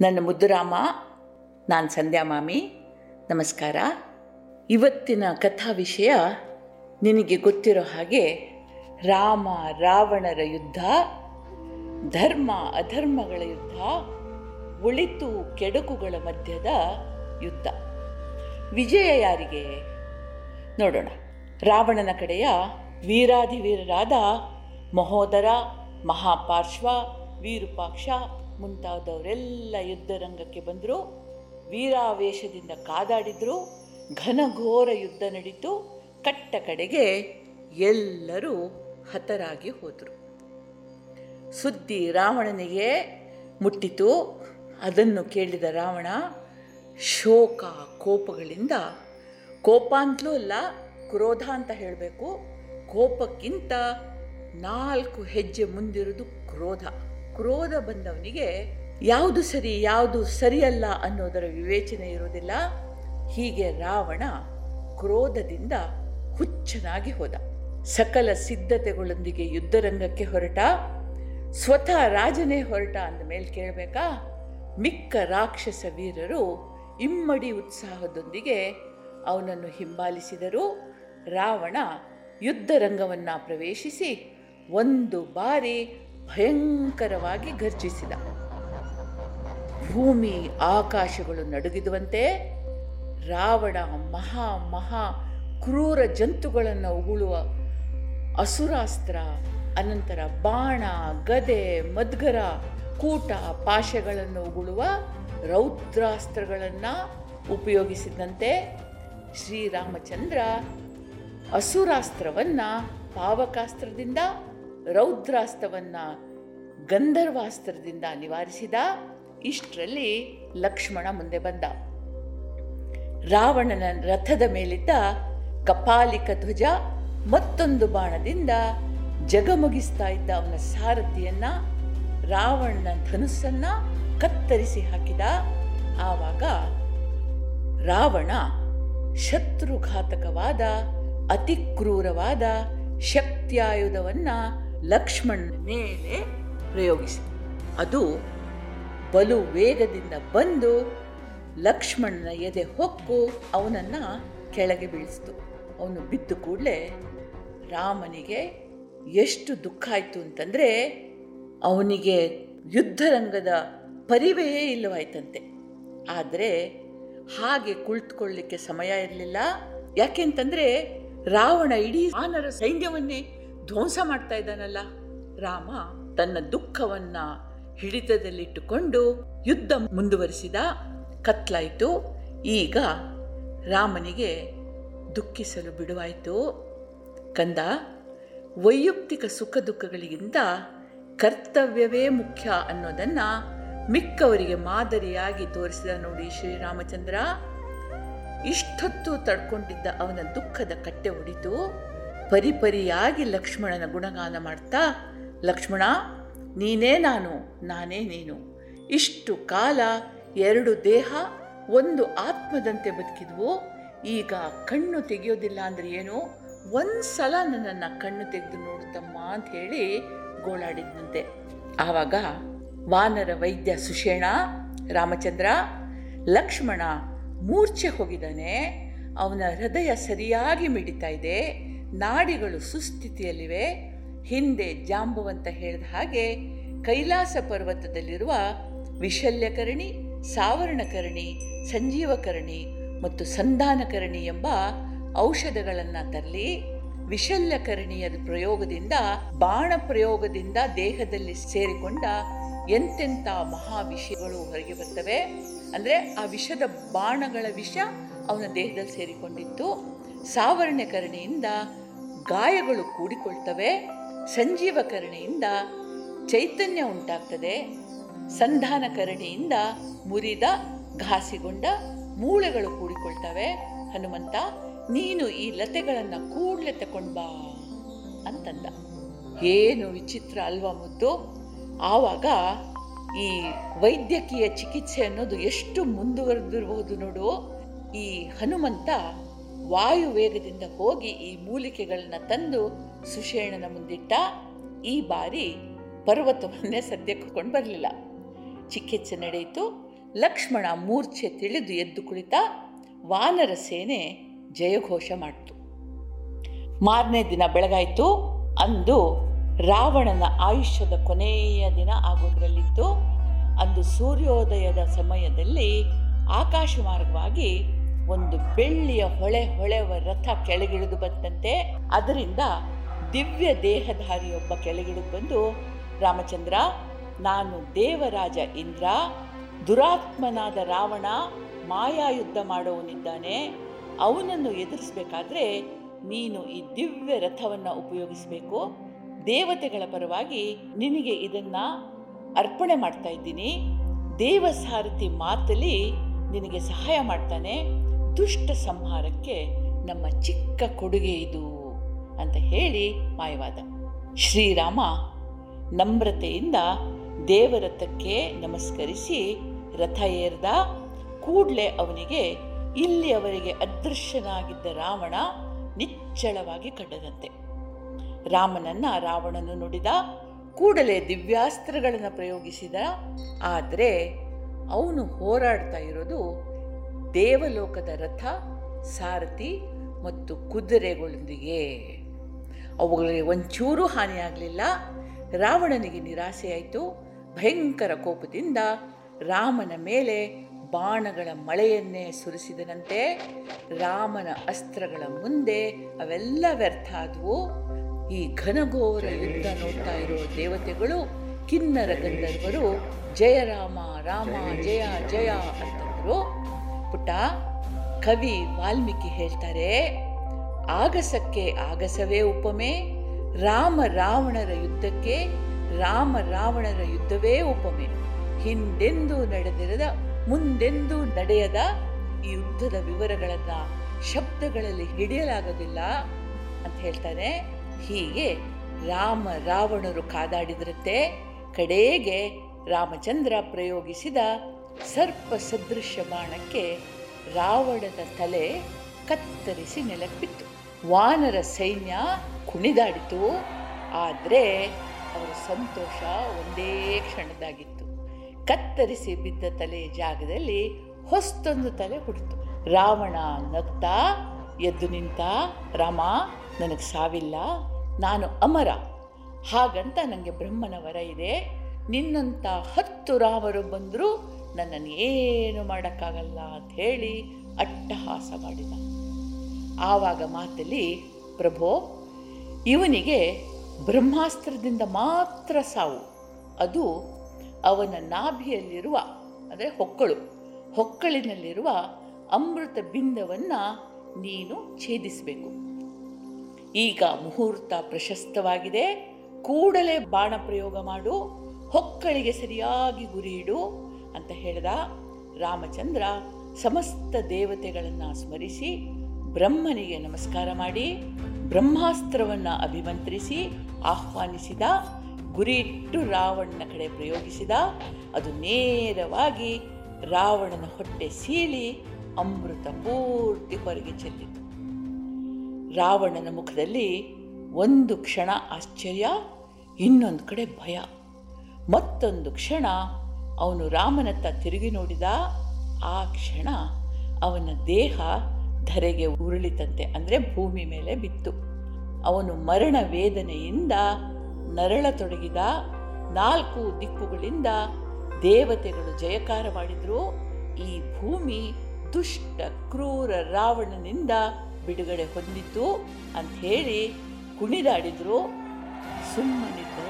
ನನ್ನ ಮುದ್ದುರಾಮ ನಾನು ಸಂಧ್ಯಾ ಮಾಮಿ. ನಮಸ್ಕಾರ. ಇವತ್ತಿನ ಕಥಾ ವಿಷಯ ನಿನಗೆ ಗೊತ್ತಿರೋ ಹಾಗೆ ರಾಮ, ರಾವಣರ ಯುದ್ಧ, ಧರ್ಮ, ಅಧರ್ಮಗಳ ಯುದ್ಧ, ಒಳಿತು ಕೆಡುಕುಗಳ ಮಧ್ಯದ ಯುದ್ಧ. ವಿಜಯ ಯಾರಿಗೆ? ನೋಡೋಣ. ರಾವಣನ ಕಡೆಯ ವೀರಾಧಿವೀರರಾದ ಮಹೋದರ, ಮಹಾಪಾರ್ಶ್ವ, ವಿರೂಪಾಕ್ಷ ಮುಂತಾದವರೆಲ್ಲ ಯುದ್ಧರಂಗಕ್ಕೆ ಬಂದರು. ವೀರಾವೇಶದಿಂದ ಕಾದಾಡಿದ್ರು. ಘನಘೋರ ಯುದ್ಧ ನಡೀತು. ಕಟ್ಟ ಕಡೆಗೆ ಎಲ್ಲರೂ ಹತರಾಗಿ ಹೋದರು. ಸುದ್ದಿ ರಾವಣನಿಗೆ ಮುಟ್ಟಿತು. ಅದನ್ನು ಕೇಳಿದ ರಾವಣ ಶೋಕ ಕೋಪಗಳಿಂದ ಕೋಪ ಅಂತಲೂ ಅಲ್ಲ ಕ್ರೋಧ ಅಂತ ಹೇಳಬೇಕು. ಕೋಪಕ್ಕಿಂತ ನಾಲ್ಕು ಹೆಜ್ಜೆ ಮುಂದಿರೋದು ಕ್ರೋಧ. ಕ್ರೋಧ ಬಂದವನಿಗೆ ಯಾವುದು ಸರಿ, ಯಾವುದು ಸರಿಯಲ್ಲ ಅನ್ನೋದರ ವಿವೇಚನೆ ಇರುವುದಿಲ್ಲ. ಹೀಗೆ ರಾವಣ ಕ್ರೋಧದಿಂದ ಹುಚ್ಚನಾಗಿ ಹೋದ. ಸಕಲ ಸಿದ್ಧತೆಗಳೊಂದಿಗೆ ಯುದ್ಧರಂಗಕ್ಕೆ ಹೊರಟ. ಸ್ವತಃ ರಾಜನೇ ಹೊರಟ ಅಂದ ಮೇಲೆ ಕೇಳಬೇಕಾ? ಮಿಕ್ಕ ರಾಕ್ಷಸ ವೀರರು ಇಮ್ಮಡಿ ಉತ್ಸಾಹದೊಂದಿಗೆ ಅವನನ್ನು ಹಿಂಬಾಲಿಸಿದರು. ರಾವಣ ಯುದ್ಧರಂಗವನ್ನು ಪ್ರವೇಶಿಸಿ ಒಂದು ಬಾರಿ ಭಯಂಕರವಾಗಿ ಘರ್ಜಿಸಿದ. ಭೂಮಿ ಆಕಾಶಗಳು ನಡುಗಿದುವಂತೆ ರಾವಣ ಮಹಾ ಮಹಾ ಕ್ರೂರ ಜಂತುಗಳನ್ನು ಉಗುಳುವ ಅಸುರಾಸ್ತ್ರ, ಅನಂತರ ಬಾಣ, ಗದೆ, ಮದ್ಗರ, ಕೂಟ, ಪಾಶಗಳನ್ನು ಉಗುಳುವ ರೌದ್ರಾಸ್ತ್ರಗಳನ್ನು ಉಪಯೋಗಿಸಿದಂತೆ ಶ್ರೀರಾಮಚಂದ್ರ ಅಸುರಾಸ್ತ್ರವನ್ನು ಪಾವಕಾಸ್ತ್ರದಿಂದ ರೌದ್ರಾಸ್ತ್ರವನ್ನು ಗಂಧರ್ವಾಸ್ತ್ರದಿಂದ ನಿವಾರಿಸಿದ, ಇಷ್ಟರಲ್ಲಿ ಲಕ್ಷ್ಮಣ ಮುಂದೆ ಬಂದ. ರಾವಣನ ರಥದ ಮೇಲಿದ್ದ ಕಪಾಲಿಕ ಧ್ವಜ ಮತ್ತೊಂದು ಬಾಣದಿಂದ ಜಗಮಗಿಸ್ತಾ ಇದ್ದ ಅವನ ಸಾರಥಿಯನ್ನ, ರಾವಣನ ಧನುಸ್ಸನ್ನ ಕತ್ತರಿಸಿ ಹಾಕಿದ. ಆವಾಗ ರಾವಣ ಶತ್ರುಘಾತಕವಾದ ಅತಿ ಕ್ರೂರವಾದ ಶಕ್ತಿಯಾಯುಧವನ್ನ ಲಕ್ಷ್ಮಣನ ಮೇಲೆ ಪ್ರಯೋಗಿಸಿ. ಅದು ಬಲು ವೇಗದಿಂದ ಬಂದು ಲಕ್ಷ್ಮಣನ ಎದೆ ಹೊಕ್ಕು ಅವನನ್ನು ಕೆಳಗೆ ಬೀಳಿಸ್ತು. ಅವನು ಬಿದ್ದು ಕೂಡಲೇ ರಾಮನಿಗೆ ಎಷ್ಟು ದುಃಖ ಆಯಿತು ಅಂತಂದರೆ ಅವನಿಗೆ ಯುದ್ಧರಂಗದ ಪರಿವೆಯೇ ಇಲ್ಲವಾಯ್ತಂತೆ. ಆದರೆ ಹಾಗೆ ಕುಳಿತುಕೊಳ್ಳಿಕ್ಕೆ ಸಮಯ ಇರಲಿಲ್ಲ. ಯಾಕೆಂತಂದರೆ ರಾವಣ ಇಡೀ ಆನರ ಸೈನ್ಯವನ್ನೇ ಧ್ವಂಸ ಮಾಡ್ತಾ ಇದ್ದಾನಲ್ಲ? ರಾಮ ತನ್ನ ದುಃಖವನ್ನ ಹಿಡಿತದಲ್ಲಿಟ್ಟುಕೊಂಡು ಯುದ್ಧ ಮುಂದುವರಿಸಿದ. ಕತ್ಲಾಯಿತು. ಈಗ ರಾಮನಿಗೆ ದುಃಖಿಸಲು ಬಿಡುವಾಯಿತು. ಕಂದ, ವೈಯಕ್ತಿಕ ಸುಖ ದುಃಖಗಳಿಗಿಂತ ಕರ್ತವ್ಯವೇ ಮುಖ್ಯ ಅನ್ನೋದನ್ನು ಮಿಕ್ಕವರಿಗೆ ಮಾದರಿಯಾಗಿ ತೋರಿಸಿದ ನೋಡಿ ಶ್ರೀರಾಮಚಂದ್ರ. ಇಷ್ಟೊತ್ತು ತಡ್ಕೊಂಡಿದ್ದ ಅವನ ದುಃಖದ ಕಟ್ಟೆ ಒಡಿತು. ಪರಿಪರಿಯಾಗಿ ಲಕ್ಷ್ಮಣನ ಗುಣಗಾನ ಮಾಡ್ತಾ, ಲಕ್ಷ್ಮಣ, ನೀನೇ ನಾನು, ನಾನೇ ನೀನು. ಇಷ್ಟು ಕಾಲ ಎರಡು ದೇಹ ಒಂದು ಆತ್ಮದಂತೆ ಬದುಕಿದ್ವು. ಈಗ ಕಣ್ಣು ತೆಗೆಯೋದಿಲ್ಲ ಅಂದರೆ ಏನು? ಒಂದು ಸಲ ನನ್ನನ್ನು ಕಣ್ಣು ತೆಗೆದು ನೋಡುತ್ತಮ್ಮ ಅಂತ ಹೇಳಿ ಗೋಳಾಡಿದ್ನಂತೆ. ಆವಾಗ ವಾನರ ವೈದ್ಯ ಸುಷೇಣ, ರಾಮಚಂದ್ರ, ಲಕ್ಷ್ಮಣ ಮೂರ್ಛೆ ಹೋಗಿದ್ದಾನೆ. ಅವನ ಹೃದಯ ಸರಿಯಾಗಿ ಮಿಡಿತಾ ಇದೆ. ನಾಡಿಗಳು ಸುಸ್ಥಿತಿಯಲ್ಲಿವೆ. ಹಿಂದೆ ಜಾಂಬುವಂತ ಹೇಳಿದ ಹಾಗೆ ಕೈಲಾಸ ಪರ್ವತದಲ್ಲಿರುವ ವಿಶಲ್ಯಕರಣಿ, ಸಾವರಣಕರಣಿ, ಸಂಜೀವಕರಣಿ ಮತ್ತು ಸಂಧಾನಕರಣಿ ಎಂಬ ಔಷಧಗಳನ್ನು ತರಲಿ ವಿಶಲ್ಯಕರಣಿಯ ಪ್ರಯೋಗದಿಂದ, ಬಾಣ ಪ್ರಯೋಗದಿಂದ ದೇಹದಲ್ಲಿ ಸೇರಿಕೊಂಡ ಎಂತೆಂಥ ಮಹಾ ವಿಷಯಗಳು ಹೊರಗೆ ಬರ್ತವೆ. ಅಂದರೆ ಆ ವಿಷದ ಬಾಣಗಳ ವಿಷ ಅವನ ದೇಹದಲ್ಲಿ ಸೇರಿಕೊಂಡಿತ್ತು. ಸಾವರ್ಣ್ಯಕರಣಿಯಿಂದ ಗಾಯಗಳು ಕೂಡಿಕೊಳ್ತವೆ. ಸಂಜೀವಕರಣೆಯಿಂದ ಚೈತನ್ಯ ಉಂಟಾಗ್ತದೆ. ಸಂಧಾನಕರಣೆಯಿಂದ ಮುರಿದ, ಘಾಸಿಗೊಂಡ ಮೂಳೆಗಳು ಕೂಡಿಕೊಳ್ತವೆ. ಹನುಮಂತ, ನೀನು ಈ ಲತೆಗಳನ್ನು ಕೂಡಲೇ ತಕೊಂಡ್ಬಾ ಬಾ ಅಂತಂದ. ಏನು ವಿಚಿತ್ರ ಅಲ್ವಾ ಮುದ್ದು? ಆವಾಗ ಈ ವೈದ್ಯಕೀಯ ಚಿಕಿತ್ಸೆ ಅನ್ನೋದು ಎಷ್ಟು ಮುಂದುವರೆದಿರಬಹುದು ನೋಡು. ಈ ಹನುಮಂತ ವಾಯು ವೇಗದಿಂದ ಹೋಗಿ ಈ ಮೂಲಿಕೆಗಳನ್ನ ತಂದು ಸುಷೇಣನ ಮುಂದಿಟ್ಟ ಈ ಬಾರಿ ಪರ್ವತವನ್ನೇ ಸದ್ಯಕ್ಕೆ ಬರಲಿಲ್ಲ. ಚಿಕಿತ್ಸೆ ನಡೆಯಿತು. ಲಕ್ಷ್ಮಣ ಮೂರ್ಛೆ ತಿಳಿದು ಎದ್ದು ಕುಳಿತ ವಾನರ ಸೇನೆ ಜಯಘೋಷ ಮಾಡಿತು. ಮಾರನೇ ದಿನ ಬೆಳಗಾಯಿತು. ಅಂದು ರಾವಣನ ಆಯುಷ್ಯದ ಕೊನೆಯ ದಿನ ಆಗೋದ್ರಲ್ಲಿತ್ತು. ಅಂದು ಸೂರ್ಯೋದಯದ ಸಮಯದಲ್ಲಿ ಆಕಾಶ ಮಾರ್ಗವಾಗಿ ಒಂದು ಬೆಳ್ಳಿಯ ಹೊಳೆ ಹೊಳೆವ ರಥ ಕೆಳಗಿಳಿದು ಬಂತಂತೆ ಅದರಿಂದ ದಿವ್ಯ ದೇಹಧಾರಿಯೊಬ್ಬ ಕೆಳಗಿಳಿದು ಬಂದು, ರಾಮಚಂದ್ರ, ನಾನು ದೇವರಾಜ ಇಂದ್ರ, ದುರಾತ್ಮನಾದ ರಾವಣ, ಮಾಯಾಯುದ್ಧ ಮಾಡೋವನಿದ್ದಾನೆ. ಅವನನ್ನು ಎದುರಿಸಬೇಕಾದ್ರೆ ನೀನು ಈ ದಿವ್ಯ ರಥವನ್ನು ಉಪಯೋಗಿಸಬೇಕು. ದೇವತೆಗಳ ಪರವಾಗಿ ನಿನಗೆ ಇದನ್ನು ಅರ್ಪಣೆ ಮಾಡ್ತಾ ಇದ್ದೀನಿ. ದೇವಸಾರಥಿ ಮಾತಲ್ಲಿ ನಿನಗೆ ಸಹಾಯ ಮಾಡ್ತಾನೆ. ದುಷ್ಟ ಸಂಹಾರಕ್ಕೆ ನಮ್ಮ ಚಿಕ್ಕ ಕೊಡುಗೆ ಇದು ಅಂತ ಹೇಳಿ ಮಾಯವಾದ. ಶ್ರೀರಾಮ ನಮ್ರತೆಯಿಂದ ದೇವರಥಕ್ಕೆ ನಮಸ್ಕರಿಸಿ ರಥ ಏರ್ದ ಕೂಡಲೇ ಅವನಿಗೆ ಇಲ್ಲಿಯವರೆಗೆ ಅದೃಶ್ಯನಾಗಿದ್ದ ರಾವಣ ನಿಚ್ಚಳವಾಗಿ ಕಂಡದಂತೆ ರಾಮನನ್ನ ರಾವಣನು ನುಡಿದ ಕೂಡಲೇ ದಿವ್ಯಾಸ್ತ್ರಗಳನ್ನು ಪ್ರಯೋಗಿಸಿದ, ಆದರೆ ಅವನು ಹೋರಾಡ್ತಾ ಇರೋದು ದೇವಲೋಕದ ರಥ ಸಾರಥಿ ಮತ್ತು ಕುದುರೆಗಳೊಂದಿಗೆ. ಅವುಗಳಿಗೆ ಒಂಚೂರು ಹಾನಿಯಾಗಲಿಲ್ಲ. ರಾವಣನಿಗೆ ನಿರಾಸೆಯಾಯಿತು. ಭಯಂಕರ ಕೋಪದಿಂದ ರಾಮನ ಮೇಲೆ ಬಾಣಗಳ ಮಳೆಯನ್ನೇ ಸುರಿಸಿದನಂತೆ ರಾಮನ ಅಸ್ತ್ರಗಳ ಮುಂದೆ ಅವೆಲ್ಲ ವ್ಯರ್ಥ ಆದವು ಈ ಘನಘೋರ ಯುದ್ಧ ನೋಡ್ತಾ ಇರೋ ದೇವತೆಗಳು ಕಿನ್ನರ ಗಂಧರ್ವರು ಜಯ ರಾಮ ರಾಮ ಜಯ ಜಯ ಅಂತಂದ್ರು. ಪುಟ್ಟ ಕವಿ ವಾಲ್ಮೀಕಿ ಹೇಳ್ತಾರೆ, ಆಗಸಕ್ಕೆ ಆಗಸವೇ ಉಪಮೆ, ರಾಮ ರಾವಣರ ಯುದ್ಧಕ್ಕೆ ರಾಮ ರಾವಣರ ಯುದ್ಧವೇ ಉಪಮೆ. ಹಿಂದೆಂದೂ ನಡೆದಿರದ, ಮುಂದೆಂದೂ ನಡೆಯದ ಈ ಯುದ್ಧದ ವಿವರಗಳನ್ನು ಶಬ್ದಗಳಲ್ಲಿ ಹಿಡಿಯಲಾಗೋದಿಲ್ಲ ಅಂತ ಹೇಳ್ತಾರೆ. ಹೀಗೆ ರಾಮ ರಾವಣರು ಕಾದಾಡಿದ್ರಂತೆ, ಕಡೆಗೆ ರಾಮಚಂದ್ರ ಪ್ರಯೋಗಿಸಿದ ಸರ್ಪ ಸದೃಶ ಬಾಣಕ್ಕೆ ರಾವಣನ ತಲೆ ಕತ್ತರಿಸಿ ನೆಲಕ್ಕಿತ್ತು ವಾನರ ಸೈನ್ಯ ಕುಣಿದಾಡಿತು. ಆದರೆ ಅವರ ಸಂತೋಷ ಒಂದೇ ಕ್ಷಣದಾಗಿತ್ತು ಕತ್ತರಿಸಿ ಬಿದ್ದ ತಲೆಯ ಜಾಗದಲ್ಲಿ ಹೊಸ್ತೊಂದು ತಲೆ ಹುಟ್ಟಿತು ರಾವಣ ನಗ್ತಾ, ಎದ್ದು ನಿಂತ, ರಾಮ, ನನಗೆ ಸಾವಿಲ್ಲ, ನಾನು ಅಮರ. ಹಾಗಂತ ನನಗೆ ಬ್ರಹ್ಮನ ವರ ಇದೆ. ನಿನ್ನಂಥ ಹತ್ತು ರಾಮರು ಬಂದರೂ ನನ್ನನ್ನು ಏನು ಮಾಡೋಕ್ಕಾಗಲ್ಲ ಅಂತ ಹೇಳಿ ಅಟ್ಟಹಾಸ ಮಾಡಿದ. ಆವಾಗ ಮಾತಲ್ಲಿ, ಪ್ರಭೋ, ಇವನಿಗೆ ಬ್ರಹ್ಮಾಸ್ತ್ರದಿಂದ ಮಾತ್ರ ಸಾವು. ಅದು ಅವನ ನಾಭಿಯಲ್ಲಿರುವ, ಅಂದರೆ ಹೊಕ್ಕಳು, ಹೊಕ್ಕಳಿನಲ್ಲಿರುವ ಅಮೃತ ಬಿಂದವನ್ನು ನೀನು ಛೇದಿಸಬೇಕು. ಈಗ ಮುಹೂರ್ತ ಪ್ರಶಸ್ತವಾಗಿದೆ. ಕೂಡಲೇ ಬಾಣ ಪ್ರಯೋಗ ಮಾಡು. ಹೊಕ್ಕಳಿಗೆ ಸರಿಯಾಗಿ ಗುರಿಯಿಡು ಅಂತ ಹೇಳಿದ ರಾಮಚಂದ್ರ ಸಮಸ್ತ ದೇವತೆಗಳನ್ನು ಸ್ಮರಿಸಿ ಬ್ರಹ್ಮನಿಗೆ ನಮಸ್ಕಾರ ಮಾಡಿ ಬ್ರಹ್ಮಾಸ್ತ್ರವನ್ನು ಅಭಿಮಂತ್ರಿಸಿ ಆಹ್ವಾನಿಸಿದ, ಗುರಿಯಿಟ್ಟು ರಾವಣನ ಕಡೆ ಪ್ರಯೋಗಿಸಿದ, ಅದು ನೇರವಾಗಿ ರಾವಣನ ಹೊಟ್ಟೆ ಸೀಳಿ ಅಮೃತ ಪೂರ್ತಿ ಹೊರಗೆ ಚೆಲ್ಲಿತು. ರಾವಣನ ಮುಖದಲ್ಲಿ ಒಂದು ಕ್ಷಣ ಆಶ್ಚರ್ಯ, ಇನ್ನೊಂದು ಕಡೆ ಭಯ. ಮತ್ತೊಂದು ಕ್ಷಣ ಅವನು ರಾಮನತ್ತ ತಿರುಗಿ ನೋಡಿದ ಆ ಕ್ಷಣ ಅವನ ದೇಹ ಧರೆಗೆ ಉರುಳಿತಂತೆ, ಅಂದರೆ ಭೂಮಿ ಮೇಲೆ ಬಿತ್ತು. ಅವನು ಮರಣ ವೇದನೆಯಿಂದ ನರಳತೊಡಗಿದ ನಾಲ್ಕು ದಿಕ್ಕುಗಳಿಂದ ದೇವತೆಗಳು ಜಯಕಾರ ಮಾಡಿದ್ರು. ಈ ಭೂಮಿ ದುಷ್ಟ, ಕ್ರೂರ ರಾವಣನಿಂದ ಬಿಡುಗಡೆ ಹೊಂದಿತು ಅಂತ ಹೇಳಿ ಕುಣಿದಾಡಿದ್ರು ಮಾತ್ರ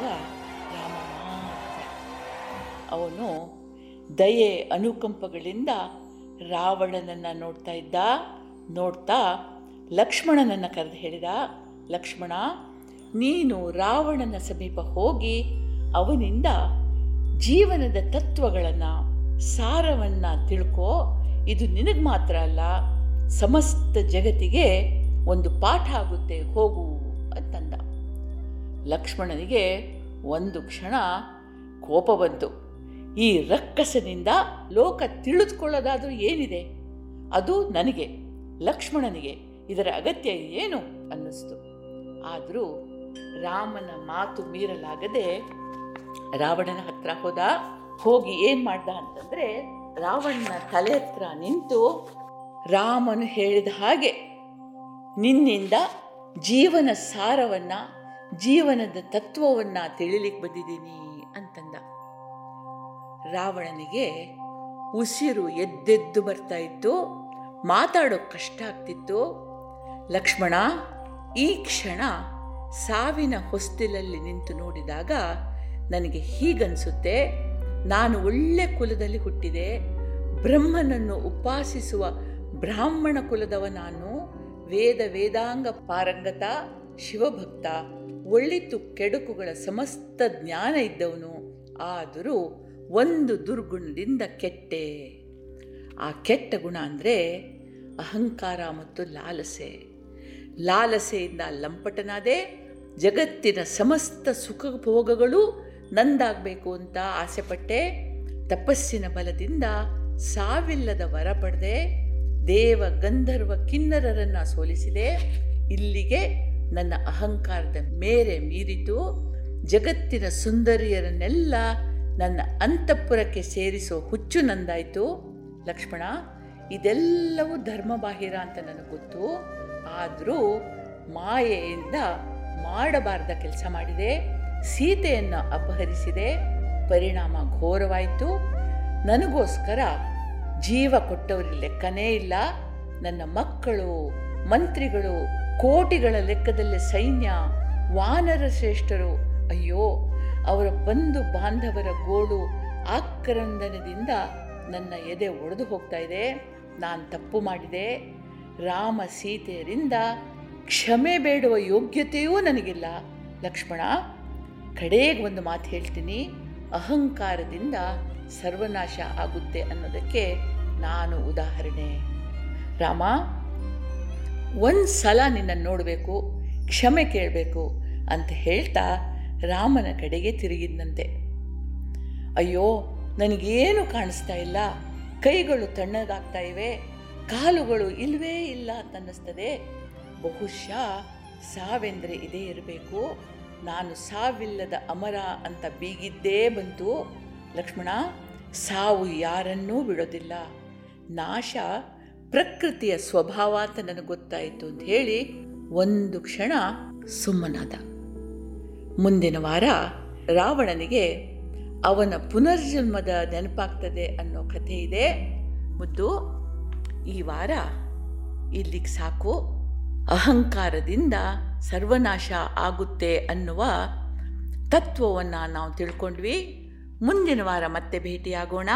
ಅವನು ದಯೆ ಅನುಕಂಪಗಳಿಂದ ರಾವಣನನ್ನು ನೋಡ್ತಾ ಇದ್ದ, ನೋಡ್ತಾ ಲಕ್ಷ್ಮಣನನ್ನು ಕರೆದು ಹೇಳಿದ, ಲಕ್ಷ್ಮಣ, ನೀನು ರಾವಣನ ಸಮೀಪ ಹೋಗಿ ಅವನಿಂದ ಜೀವನದ ತತ್ವಗಳನ್ನು, ಸಾರವನ್ನು ತಿಳ್ಕೋ. ಇದು ನಿನಗೆ ಮಾತ್ರ ಅಲ್ಲ, ಸಮಸ್ತ ಜಗತ್ತಿಗೆ ಒಂದು ಪಾಠ ಆಗುತ್ತೆ, ಹೋಗು ಅಂತಂದ. ಲಕ್ಷ್ಮಣನಿಗೆ ಒಂದು ಕ್ಷಣ ಕೋಪ ಬಂತು. ಈ ರಕ್ಕಸನಿಂದ ಲೋಕ ತಿಳಿದುಕೊಳ್ಳೋದಾದರೂ ಏನಿದೆ? ಅದು ನನಗೆ, ಲಕ್ಷ್ಮಣನಿಗೆ, ಇದರ ಅಗತ್ಯ ಏನು ಅನ್ನಿಸ್ತು. ಆದರೂ ರಾಮನ ಮಾತು ಮೀರಲಾಗದೆ ರಾವಣನ ಹತ್ರ ಹೋದ, ಹೋಗಿ ಏನು ಮಾಡ್ದ ಅಂತಂದರೆ ರಾವಣನ ತಲೆ ಹತ್ರ ನಿಂತು ರಾಮನು ಹೇಳಿದ ಹಾಗೆ, ನಿನ್ನಿಂದ ಜೀವನ ಸಾರವನ್ನು, ಜೀವನದ ತತ್ವವನ್ನು ತಿಳಿಲಿಕ್ಕೆ ಬಂದಿದ್ದೀನಿ ಅಂತಂದ. ರಾವಣನಿಗೆ ಉಸಿರು ಎದ್ದೆದ್ದು ಬರ್ತಾ ಇತ್ತು. ಮಾತಾಡೋ ಕಷ್ಟ ಆಗ್ತಿತ್ತು. ಲಕ್ಷ್ಮಣ ಈ ಕ್ಷಣ ಸಾವಿನ ಹೊಸ್ತಿಲಲ್ಲಿ ನಿಂತು ನೋಡಿದಾಗ ನನಗೆ ಹೀಗನ್ಸುತ್ತೆ. ನಾನು ಒಳ್ಳೆ ಕುಲದಲ್ಲಿ ಹುಟ್ಟಿದೆ. ಬ್ರಹ್ಮನನ್ನು ಉಪಾಸಿಸುವ ಬ್ರಾಹ್ಮಣ ಕುಲದವ ನಾನು. ವೇದ ವೇದಾಂಗ ಪಾರಂಗತ, ಶಿವಭಕ್ತ ಒಳ್ಳಿತು ಕೆಡುಕುಗಳ ಸಮಸ್ತ ಜ್ಞಾನ ಇದ್ದವನು. ಆದರೂ ಒಂದು ದುರ್ಗುಣದಿಂದ ಕೆಟ್ಟೆ. ಆ ಕೆಟ್ಟ ಗುಣ ಅಂದರೆ ಅಹಂಕಾರ ಮತ್ತು ಲಾಲಸೆ. ಲಾಲಸೆಯಿಂದ ಲಂಪಟನಾದೆ ಜಗತ್ತಿನ ಸಮಸ್ತ ಸುಖ ಭೋಗಗಳು ನಂದಾಗಬೇಕು ಅಂತ ಆಸೆಪಟ್ಟೆ ತಪಸ್ಸಿನ ಬಲದಿಂದ ಸಾವಿಲ್ಲದ ವರ ಪಡೆದೆ ದೇವ ಗಂಧರ್ವ ಕಿನ್ನರರನ್ನು ಸೋಲಿಸಿದೆ. ಇಲ್ಲಿಗೆ ನನ್ನ ಅಹಂಕಾರದ ಮೇರೆ ಮೀರಿತು. ಜಗತ್ತಿನ ಸುಂದರಿಯರನ್ನೆಲ್ಲ ನನ್ನ ಅಂತಃಪುರಕ್ಕೆ ಸೇರಿಸೋ ಹುಚ್ಚು ನಂದಾಯಿತು. ಲಕ್ಷ್ಮಣ, ಇದೆಲ್ಲವೂ ಧರ್ಮಬಾಹಿರ ಅಂತ ನನಗೆ ಗೊತ್ತು. ಆದರೂ ಮಾಯೆಯಿಂದ ಮಾಡಬಾರ್ದ ಕೆಲಸ ಮಾಡಿದೆ. ಸೀತೆಯನ್ನು ಅಪಹರಿಸಿದೆ. ಪರಿಣಾಮ ಘೋರವಾಯಿತು. ನನಗೋಸ್ಕರ ಜೀವ ಕೊಟ್ಟವರಿಗೆ ಲೆಕ್ಕನೇ ಇಲ್ಲ. ನನ್ನ ಮಕ್ಕಳು, ಮಂತ್ರಿಗಳು, ಕೋಟಿಗಳ ಲೆಕ್ಕದಲ್ಲಿ ಸೈನ್ಯ, ವಾನರ ಶ್ರೇಷ್ಠರು, ಅಯ್ಯೋ ಅವರ ಬಂಧು ಬಾಂಧವರ ಗೋಡು ಆಕ್ರಂದನದಿಂದ ನನ್ನ ಎದೆ ಒಡೆದು ಹೋಗ್ತಾ ಇದೆ. ನಾನು ತಪ್ಪು ಮಾಡಿದೆ. ರಾಮ ಸೀತೆಯರಿಂದ ಕ್ಷಮೆ ಬೇಡುವ ಯೋಗ್ಯತೆಯೂ ನನಗಿಲ್ಲ. ಲಕ್ಷ್ಮಣ, ಕಡೆಗೆ ಒಂದು ಮಾತು ಹೇಳ್ತೀನಿ. ಅಹಂಕಾರದಿಂದ ಸರ್ವನಾಶ ಆಗುತ್ತೆ ಅನ್ನೋದಕ್ಕೆ ನಾನು ಉದಾಹರಣೆ. ರಾಮ ಒಂದು ಸಲ ನಿನ್ನನ್ನು ನೋಡಬೇಕು, ಕ್ಷಮೆ ಕೇಳಬೇಕು ಅಂತ ಹೇಳ್ತಾ ರಾಮನ ಕಡೆಗೆ ತಿರುಗಿದ್ನಂತೆ. ಅಯ್ಯೋ, ನನಗೇನು ಕಾಣಿಸ್ತಾ ಇಲ್ಲ? ಕೈಗಳು ತಣ್ಣಗಾಗ್ತಾ ಇವೆ, ಕಾಲುಗಳು ಇಲ್ವೇ ಇಲ್ಲ ಅಂತ ಅನ್ನಿಸ್ತದೆ. ಬಹುಶಃ ಸಾವೆಂದರೆ ಇದೇ ಇರಬೇಕು. ನಾನು ಸಾವಿಲ್ಲದ ಅಮರ ಅಂತ ಬೀಗಿದ್ದೇ ಬಂತು. ಲಕ್ಷ್ಮಣ, ಸಾವು ಯಾರನ್ನೂ ಬಿಡೋದಿಲ್ಲ. ನಾಶ ಪ್ರಕೃತಿಯ ಸ್ವಭಾವ ಅಂತ ನನಗೆ ಗೊತ್ತಾಯಿತು ಅಂತ ಹೇಳಿ ಒಂದು ಕ್ಷಣ ಸುಮ್ಮನಾದ. ಮುಂದಿನ ವಾರ ರಾವಣನಿಗೆ ಅವನ ಪುನರ್ಜನ್ಮದ ನೆನಪಾಗ್ತದೆ ಅನ್ನೋ ಕಥೆ ಇದೆ. ಮುದ್ದು ಈ ವಾರ ಇಲ್ಲಿಗೆ ಸಾಕು. ಅಹಂಕಾರದಿಂದ ಸರ್ವನಾಶ ಆಗುತ್ತೆ ಅನ್ನುವ ತತ್ವವನ್ನು ನಾವು ತಿಳ್ಕೊಂಡ್ವಿ. ಮುಂದಿನ ವಾರ ಮತ್ತೆ ಭೇಟಿಯಾಗೋಣ.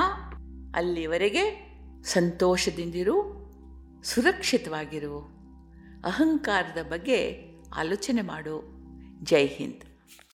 ಅಲ್ಲಿವರೆಗೆ ಸಂತೋಷದಿಂದಿರು, ಸುರಕ್ಷಿತವಾಗಿರು. ಅಹಂಕಾರದ ಬಗ್ಗೆ ಆಲೋಚನೆ ಮಾಡು. ಜೈ ಹಿಂದ್.